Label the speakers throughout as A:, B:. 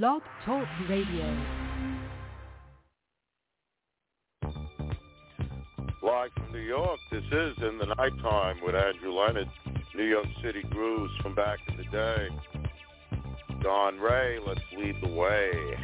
A: Blog Talk Radio.
B: Live from New York, this is In the Nighttime with Andrew Leonard, New York City grooves from back in the day. Don Ray, let's lead the way.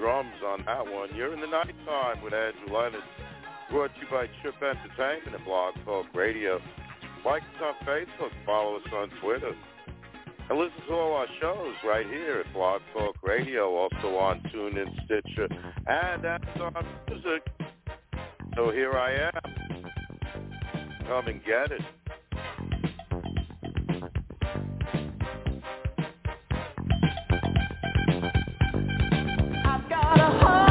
C: Drums on that one. You're in the nighttime with Andrew Leonard. Brought to you by Chip Entertainment and Blog Talk Radio. Like us on Facebook. Follow us on Twitter. And listen to all our shows right here at Blog Talk Radio, also on TuneIn, Stitcher, and that's Amazon Music. So here I am. Come and get it.
D: Know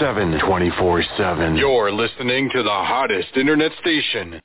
E: 24-7. 24-7. You're listening to the hottest internet station.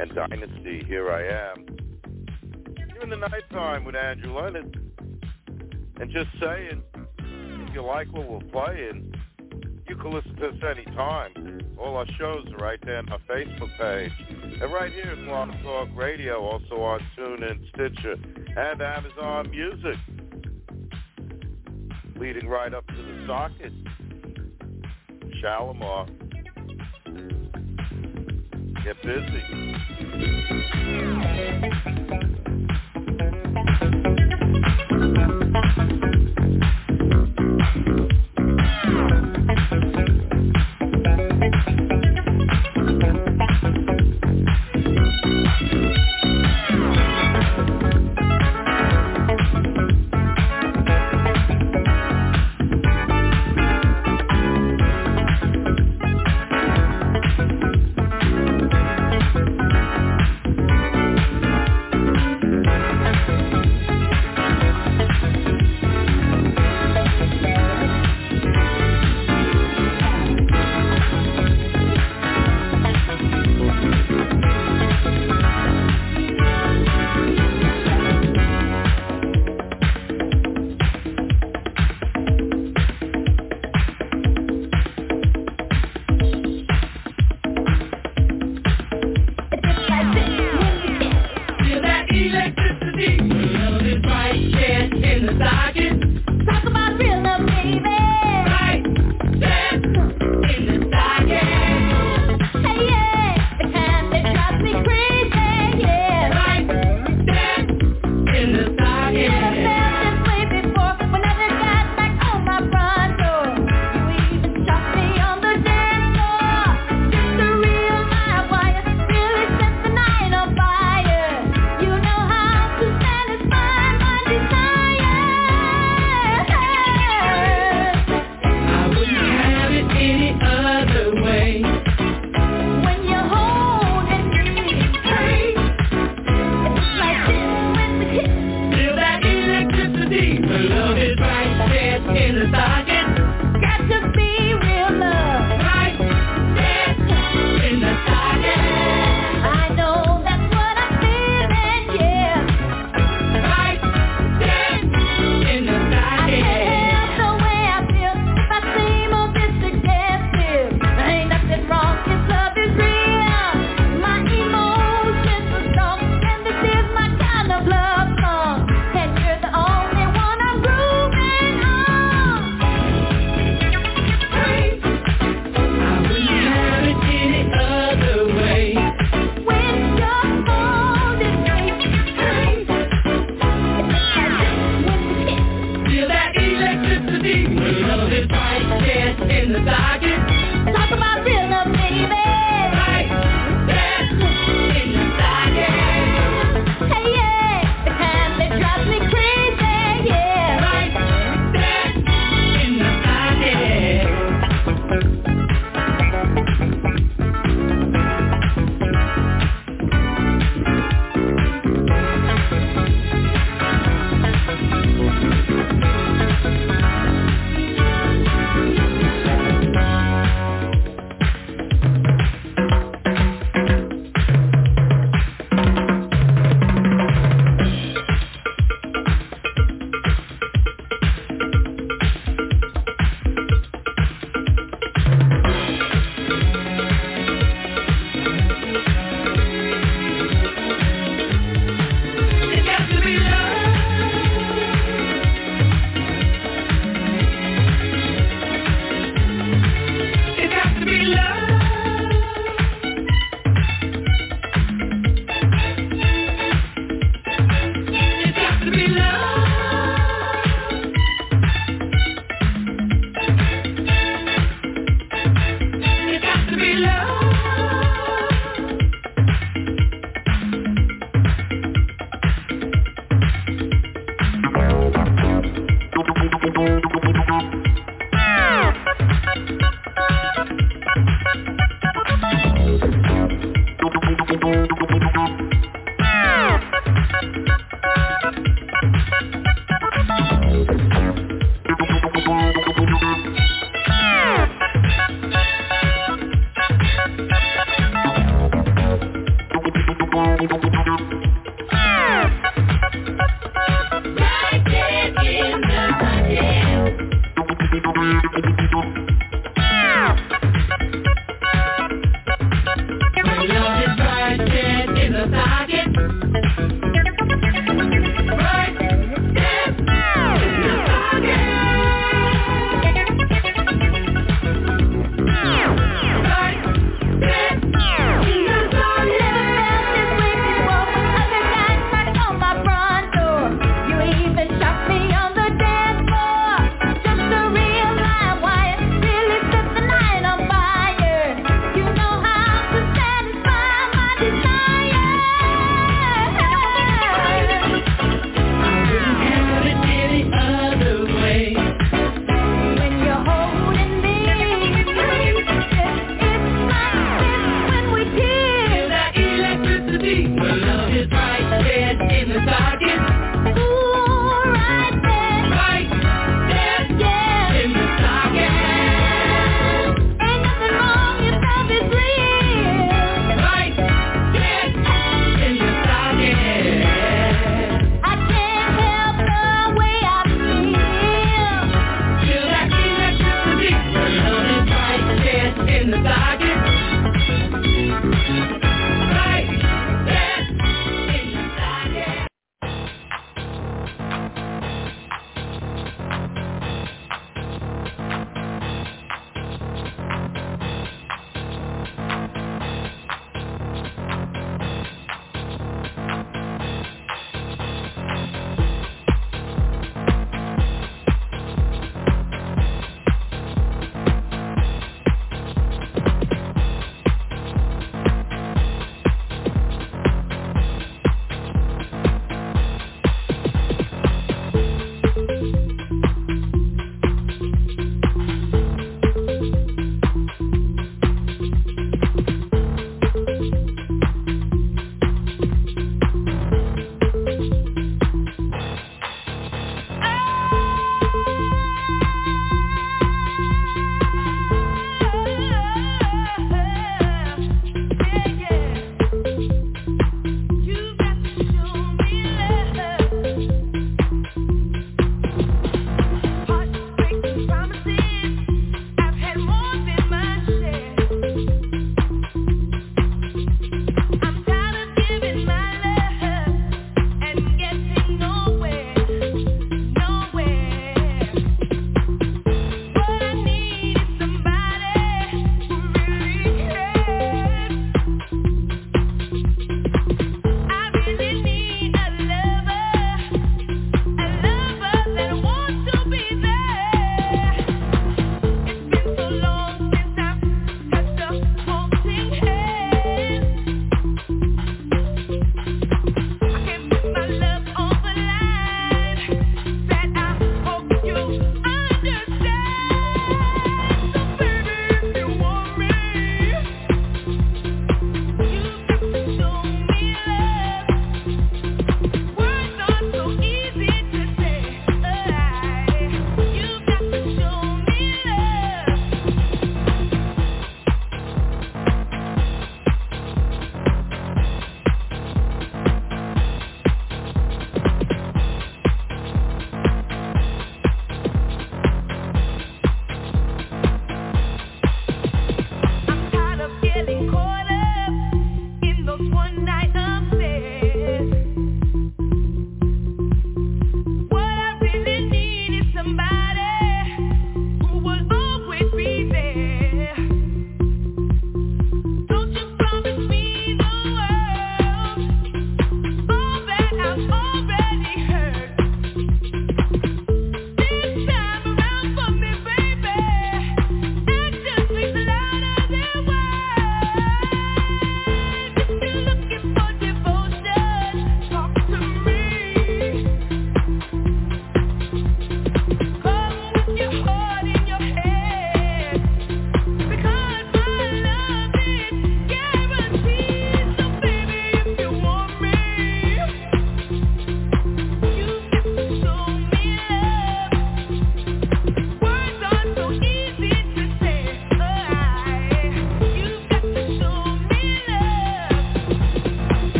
F: And Dynasty, Here I Am. You're in the nighttime with Andrew Leonard. And just saying, if you like what we're playing, you can listen to us anytime. All our shows are right there on our Facebook page. And right here at Blog Talk Radio, also on TuneIn, Stitcher, and Amazon Music. Leading right up to the socket, Shalamar. Get busy.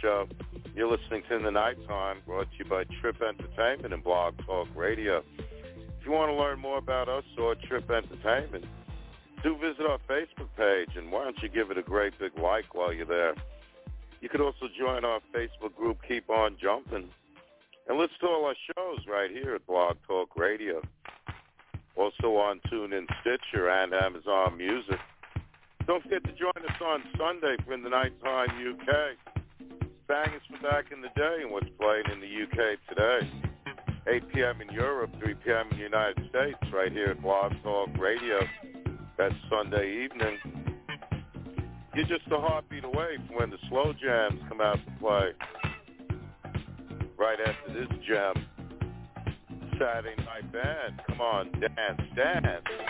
C: Show. You're listening to In the Nighttime, brought to you by Trip Entertainment and Blog Talk Radio. If you want to learn more about us or Trip Entertainment, do visit our Facebook page, and why don't you give it a great big like while you're there. You could also join our Facebook group, Keep On Jumping, and listen to all our shows right here at Blog Talk Radio. Also on TuneIn Stitcher and Amazon Music. Don't forget to join us on Sunday for In the Nighttime UK. Bangers from back in the day and what's playing in the UK today. 8 p.m. in Europe, 3 p.m. in the United States, right here at Blog Talk Radio. That's Sunday evening. You're just a heartbeat away from when the slow jams come out to play. Right after this jam, Saturday Night Band. Come on, dance, dance.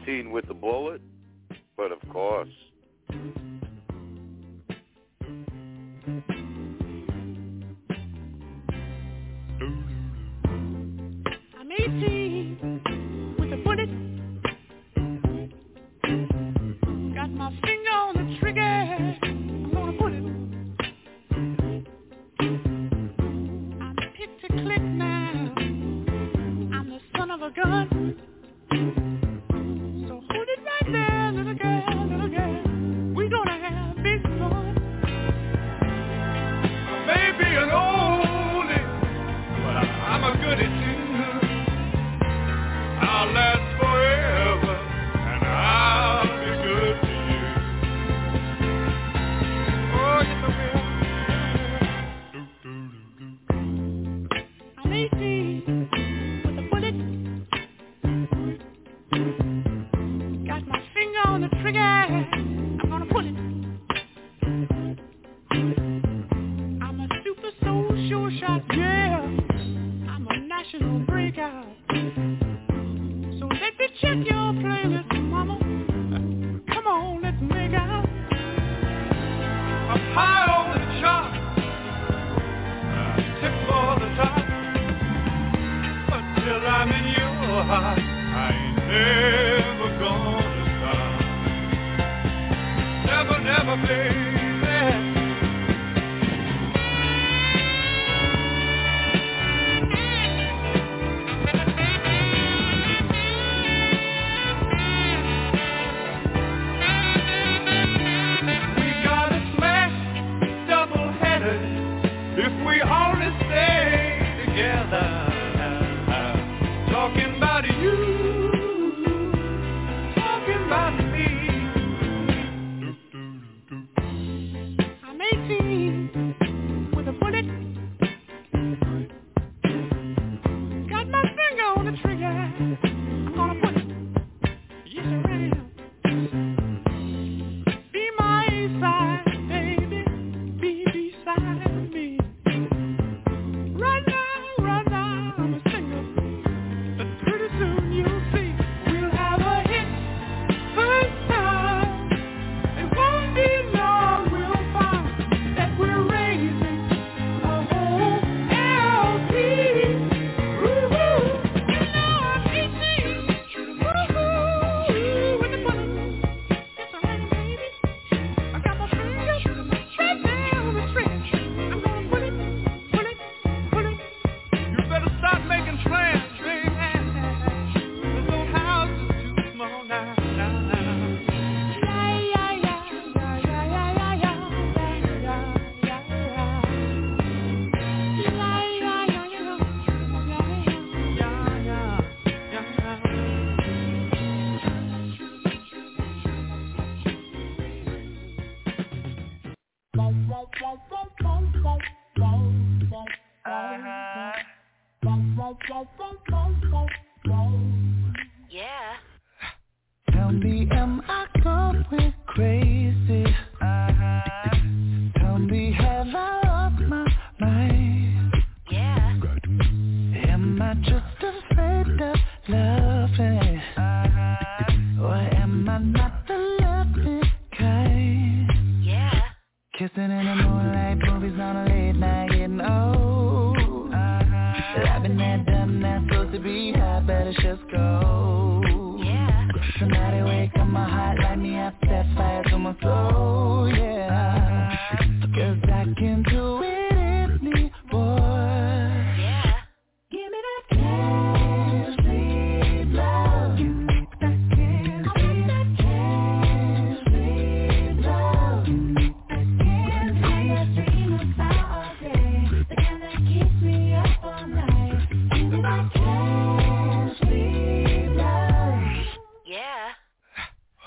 E: 16 with the bullet, but of course.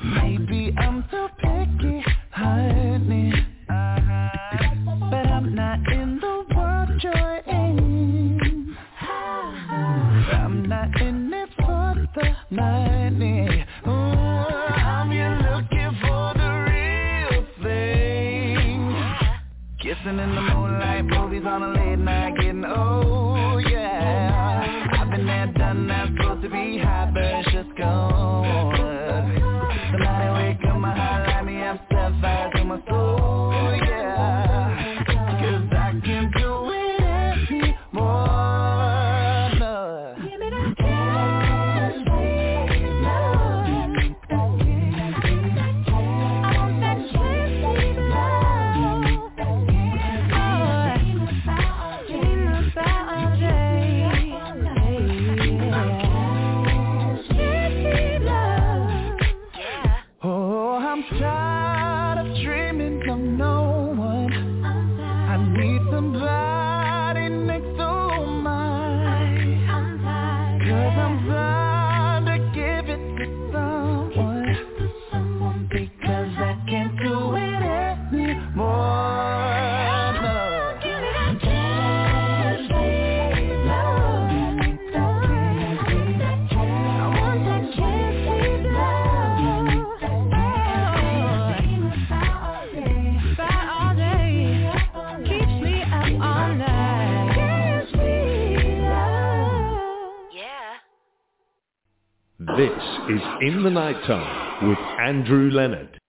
G: Maybe I'm
H: the Nighttime with Andrew Leonard.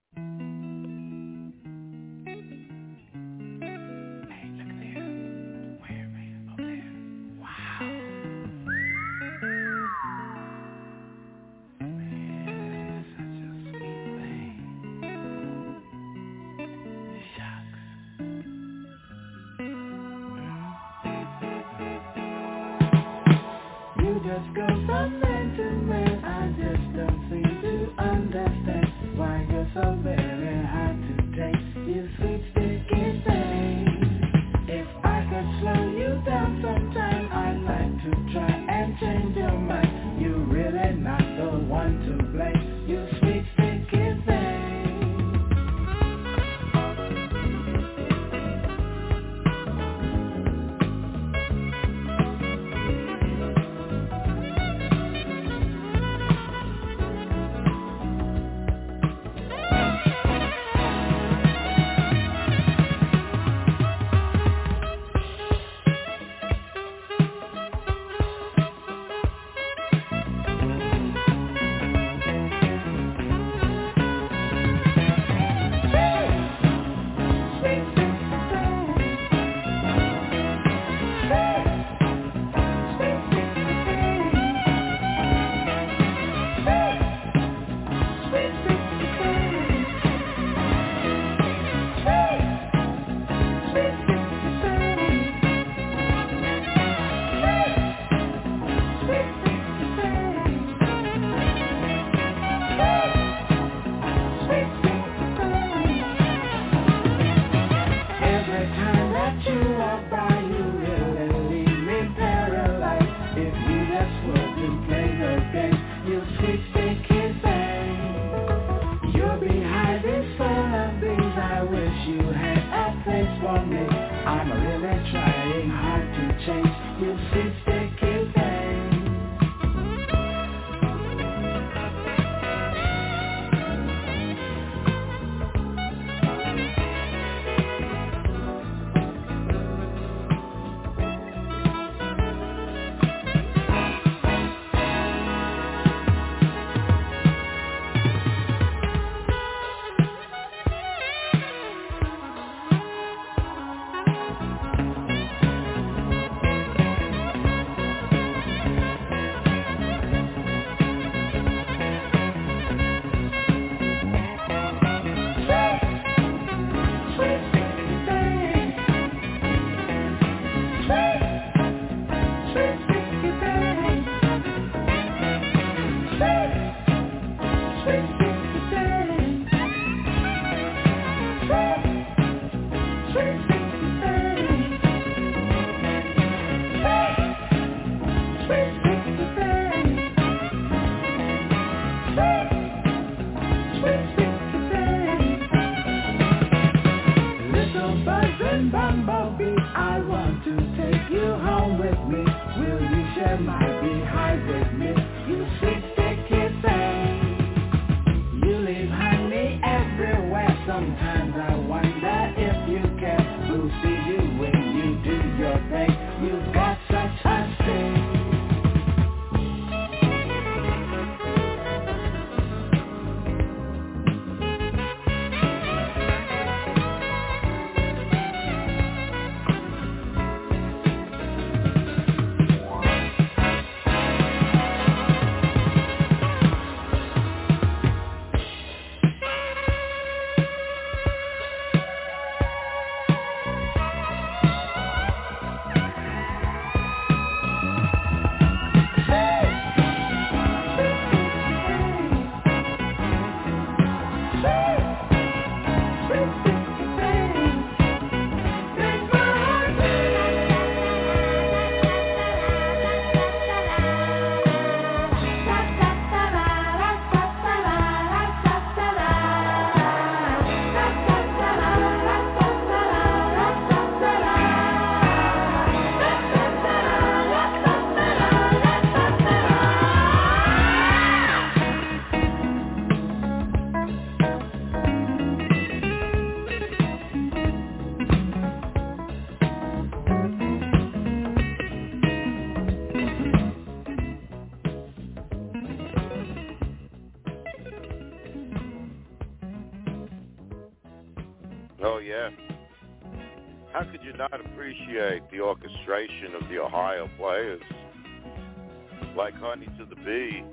I: Honey
C: to the Bee,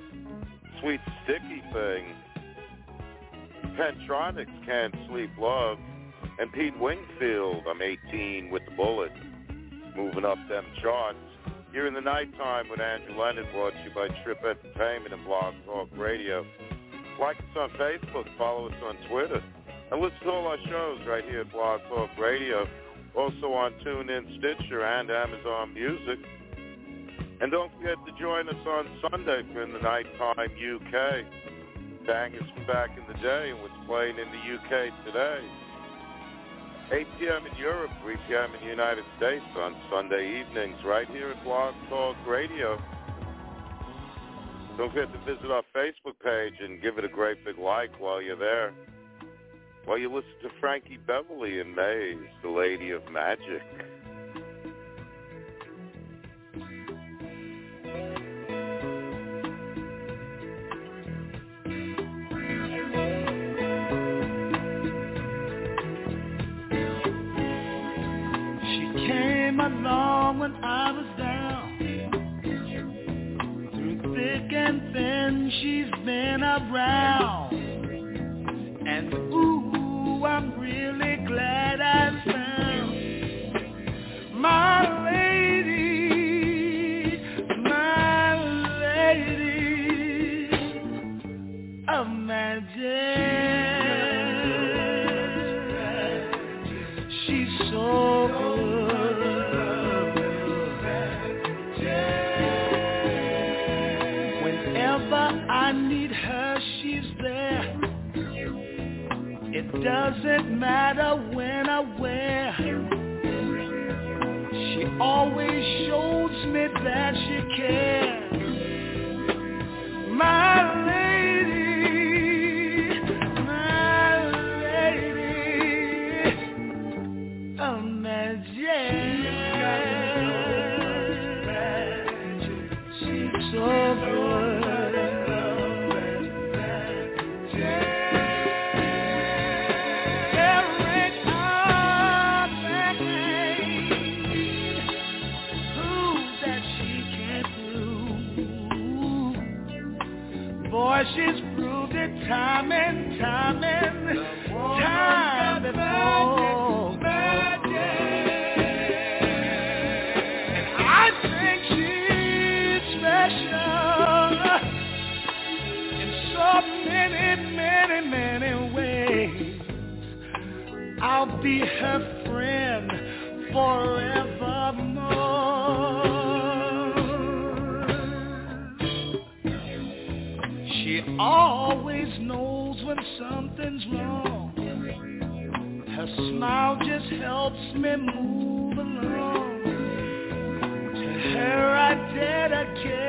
C: Sweet Sticky Thing, Pentatonix Can't Sleep Love, and Pete Wingfield, I'm 18 with the bullet, moving up them charts. Here in the nighttime with Andrew Leonard, brought to you by Trip Entertainment and Blog Talk Radio. Like us on Facebook, follow us on Twitter, and listen to all our shows right here at Blog Talk Radio. Also on TuneIn, Stitcher, and Amazon Music. And don't forget to join us on Sunday for the Nighttime UK. Bangers from back in the day and what's playing in the UK today. 8 p.m. in Europe, 3 p.m. in the United States on Sunday evenings right here at Blog Talk Radio. Don't forget to visit our Facebook page and give it a great big like while you're there. While you listen to Frankie Beverly and Maze, the Lady of Magic.
J: She's been around. Matter be her friend forevermore. She always knows when something's wrong. Her smile just helps me move along. To her I dedicate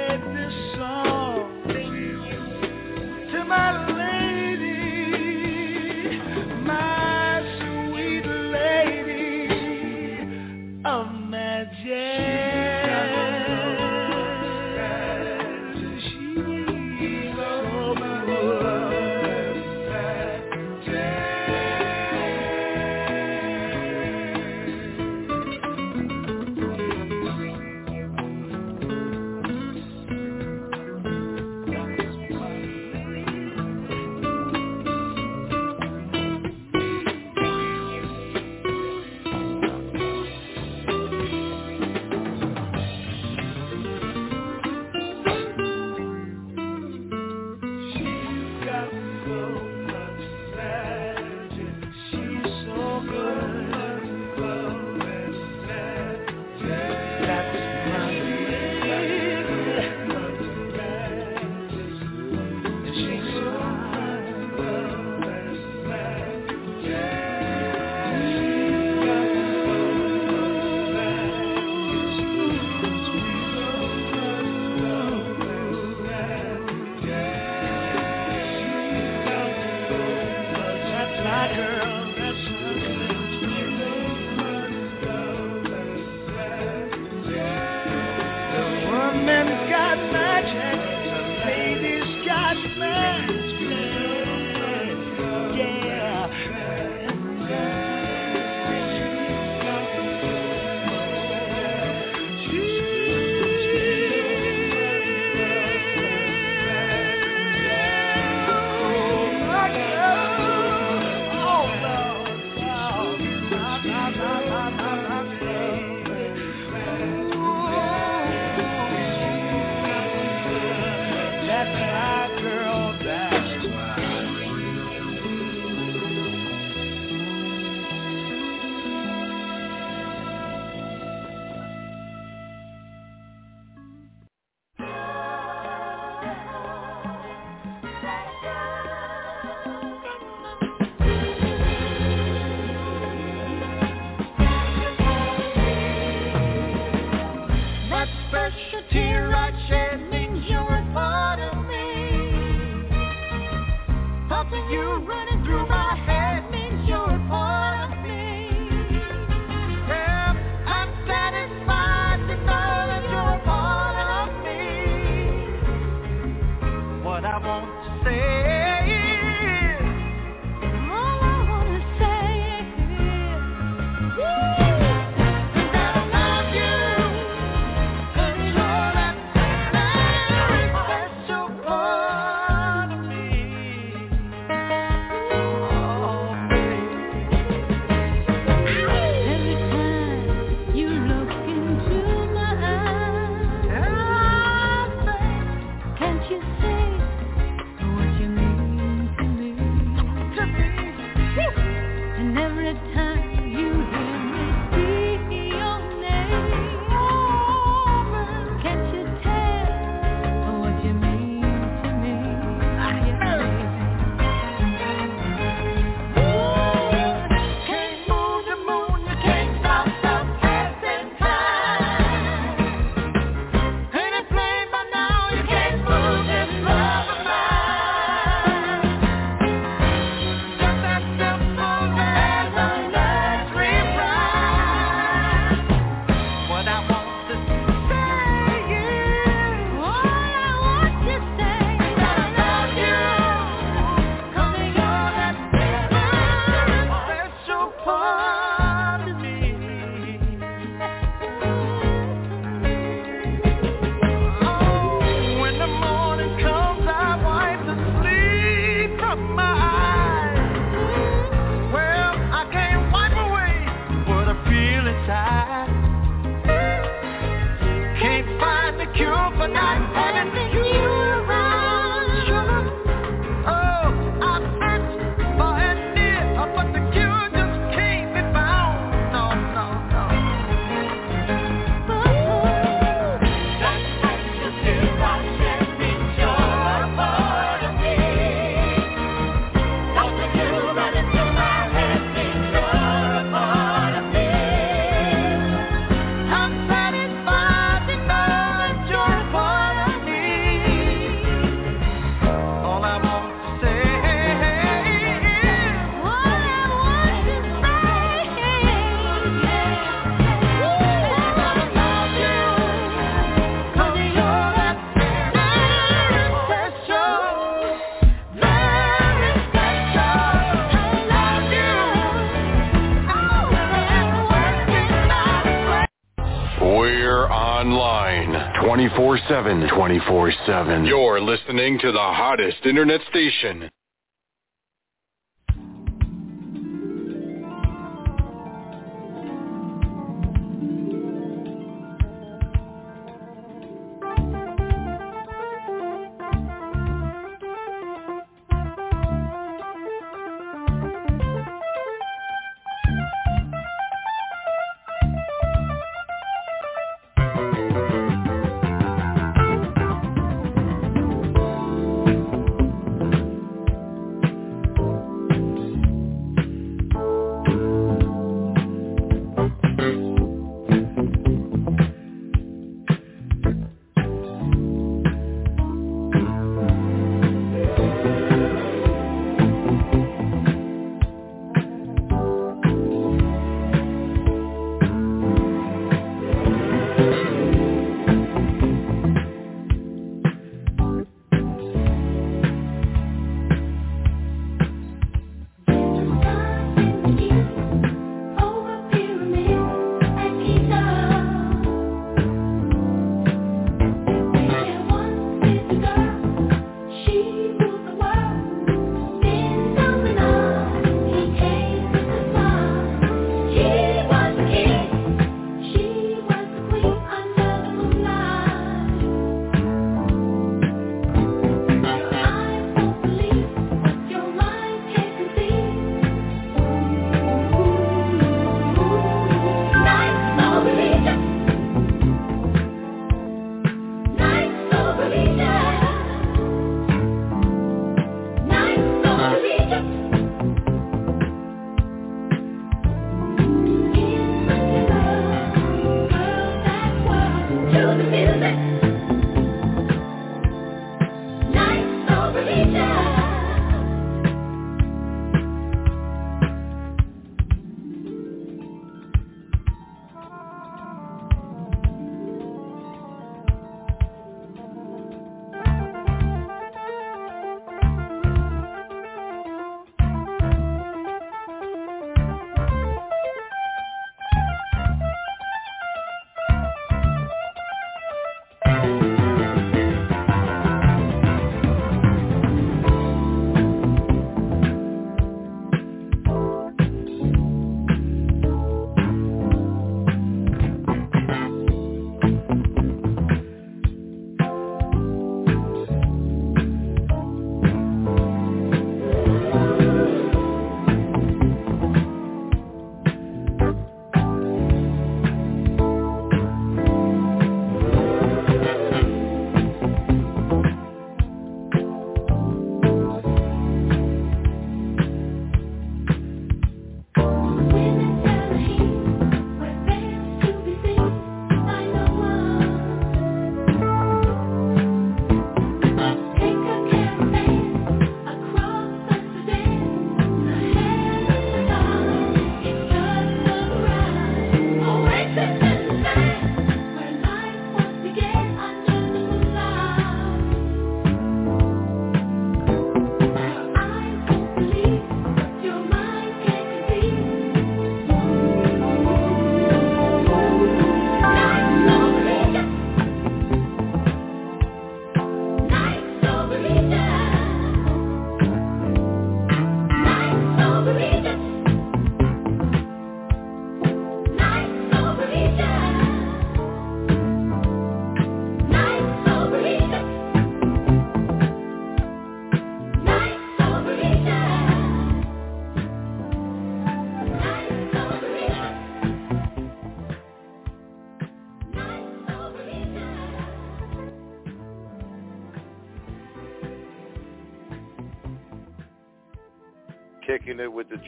E: 24-7. 24-7. You're listening to the hottest internet station.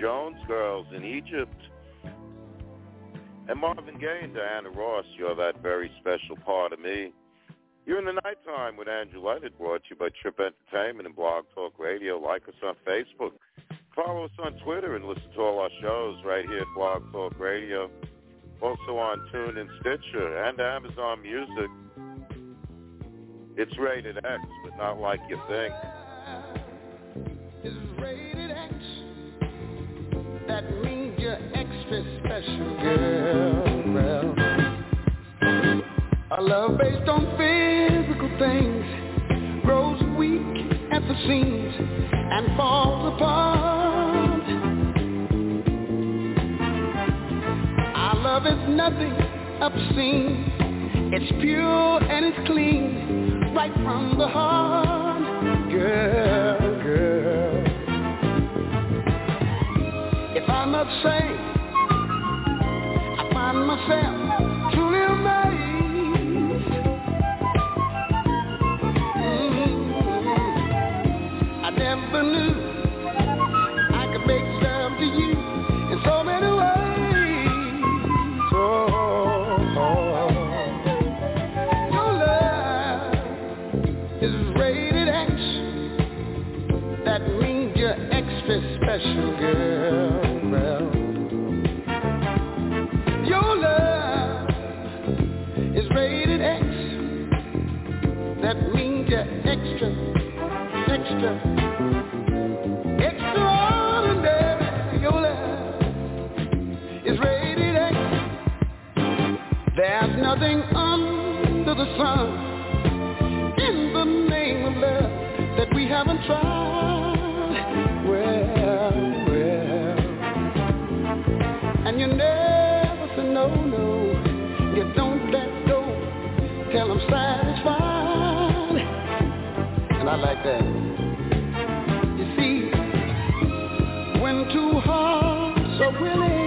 C: Jones Girls in Egypt. And Marvin Gaye and Diana Ross, you're that very special part of me. You're in the nighttime with Andrew brought to you by Trip Entertainment and Blog Talk Radio. Like us on Facebook. Follow us on Twitter and listen to all our shows right here at Blog Talk Radio. Also on Tune Stitcher and Amazon Music. It's rated X, but not like you think.
K: is rated X that means you're extra special, girl. Well, a love based on physical things grows weak at the seams and falls apart. Our love is nothing obscene. It's pure and it's clean, right from the heart, girl. myself like that. You see, when two hearts are willing.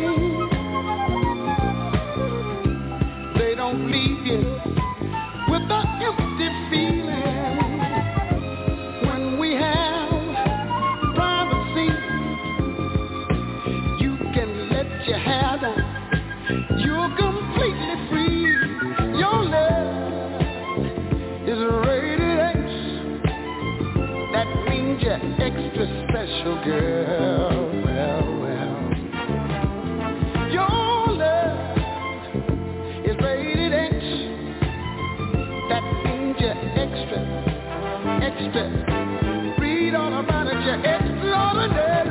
K: that extra special girl. Well, well. Your love is rated X. That means you're extra, extra. Read all about it, you're extraordinary.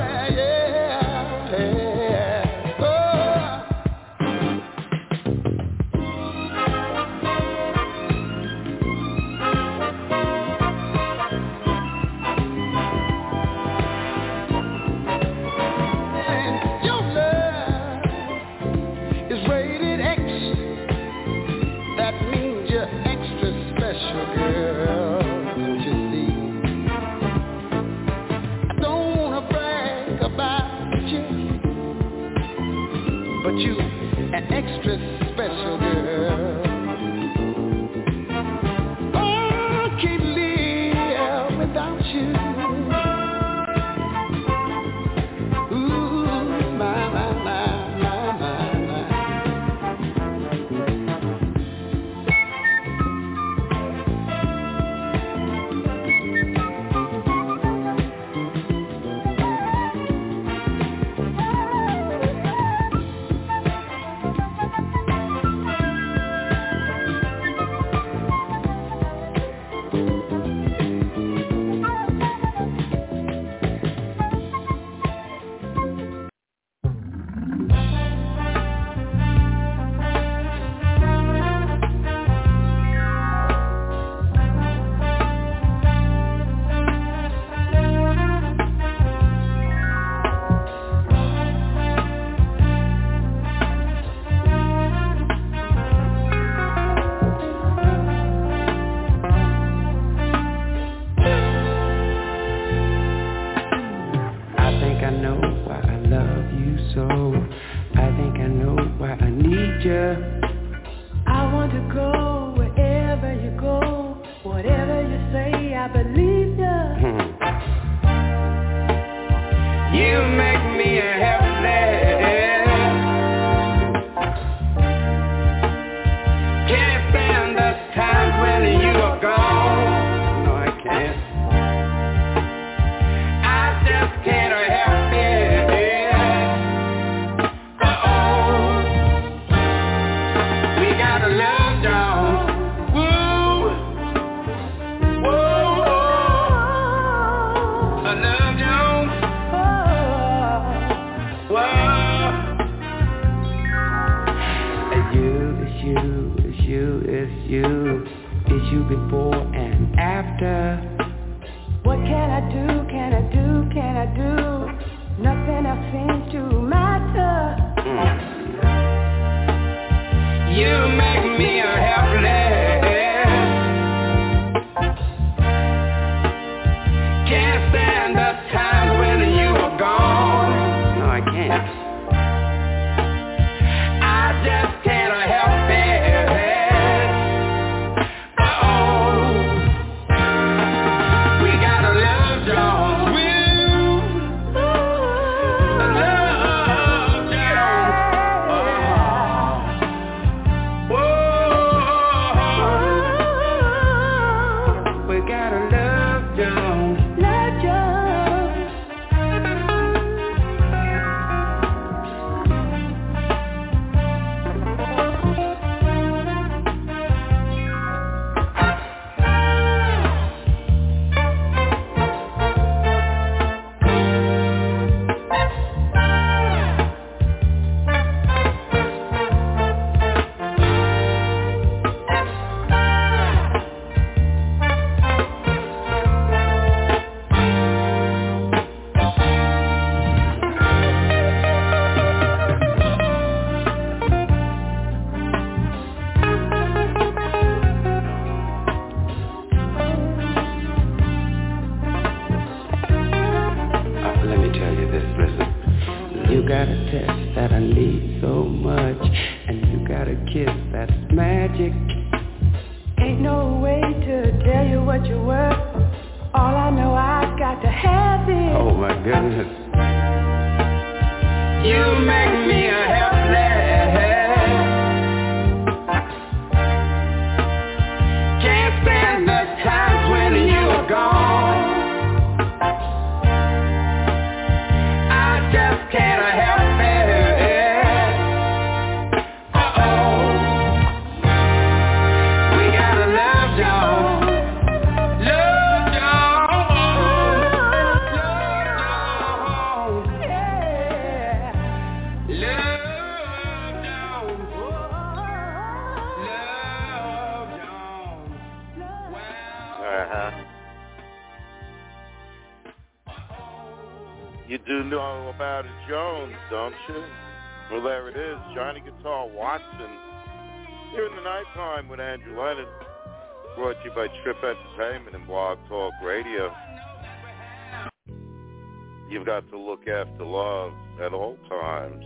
L: To
J: love
M: at all times.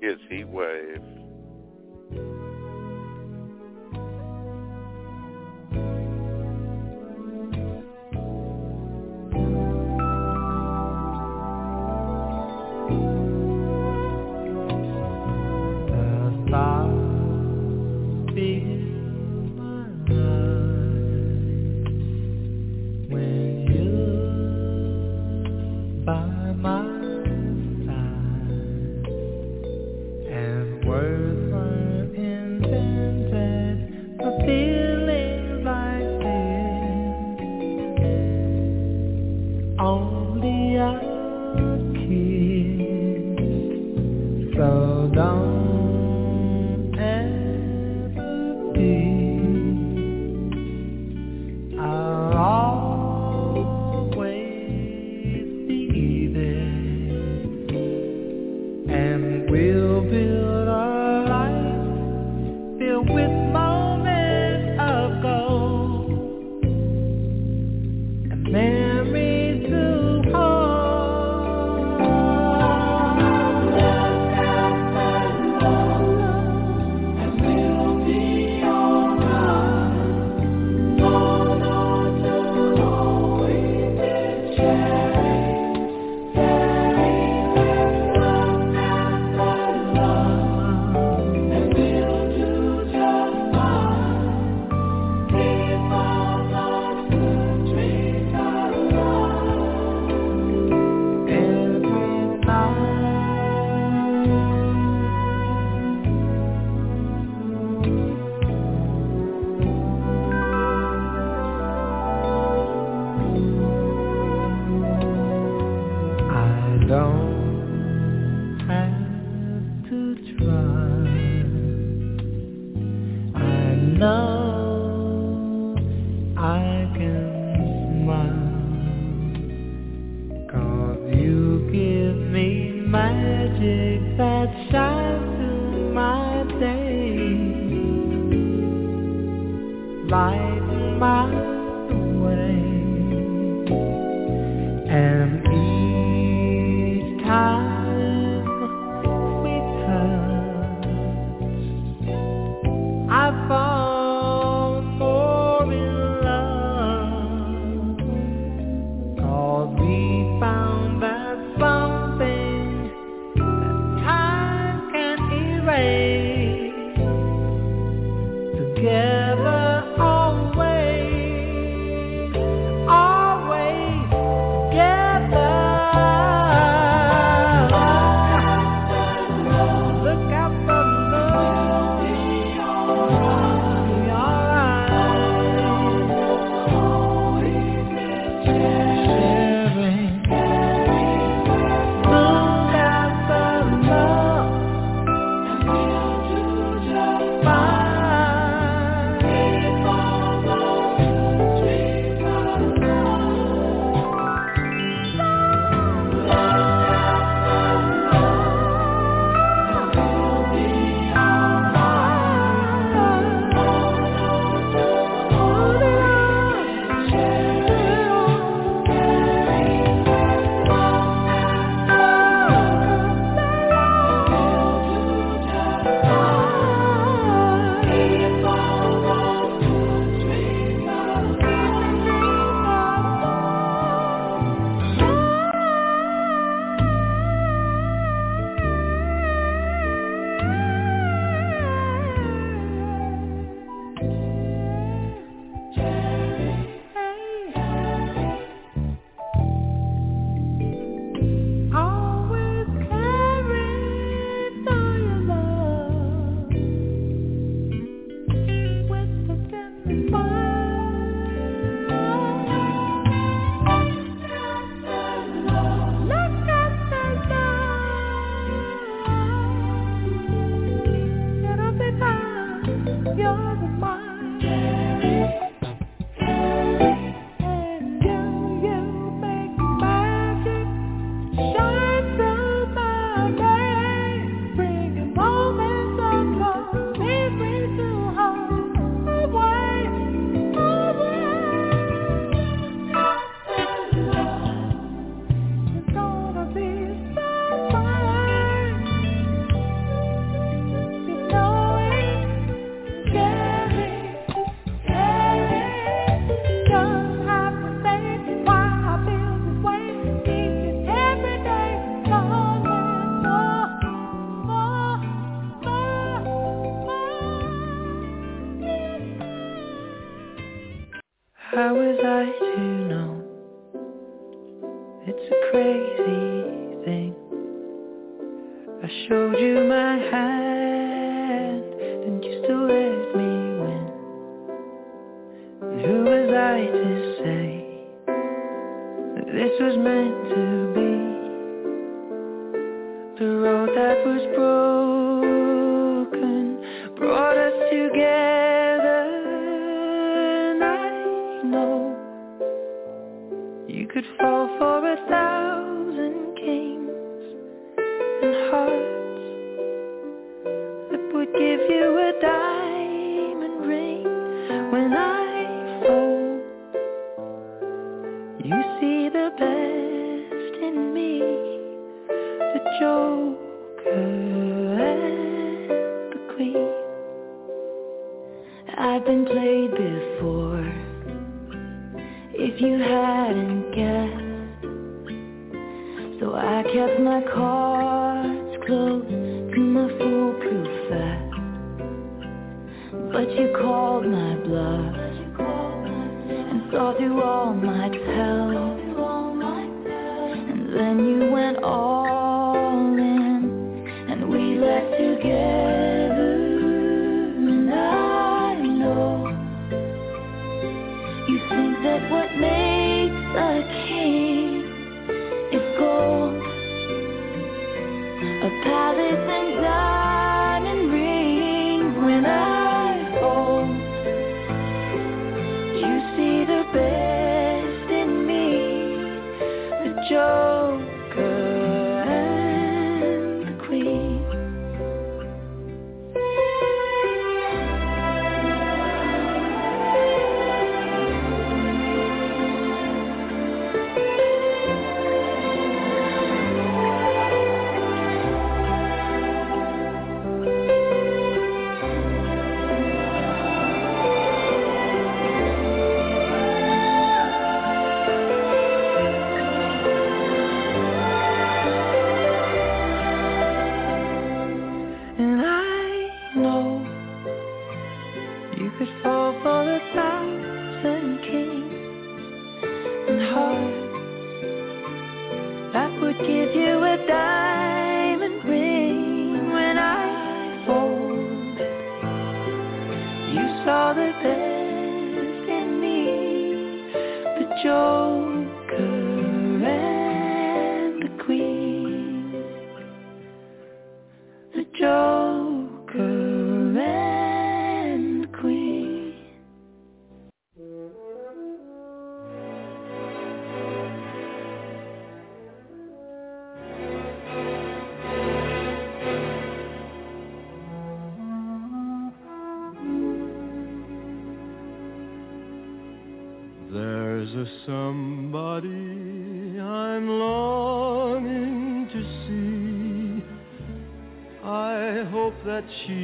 M: Here's Heat Wave.
N: 去。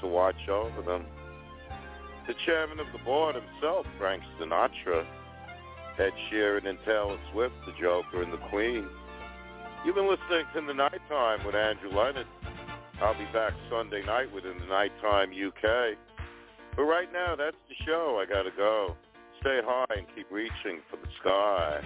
N: to watch over them. The chairman of the board himself, Frank Sinatra, Ed Sheeran and Taylor Swift, the Joker and the Queen. You've been listening to The Nighttime with Andrew Leonard. I'll be back Sunday night within the Nighttime UK. But right now, that's the show. I gotta go. Stay high and keep reaching for the sky.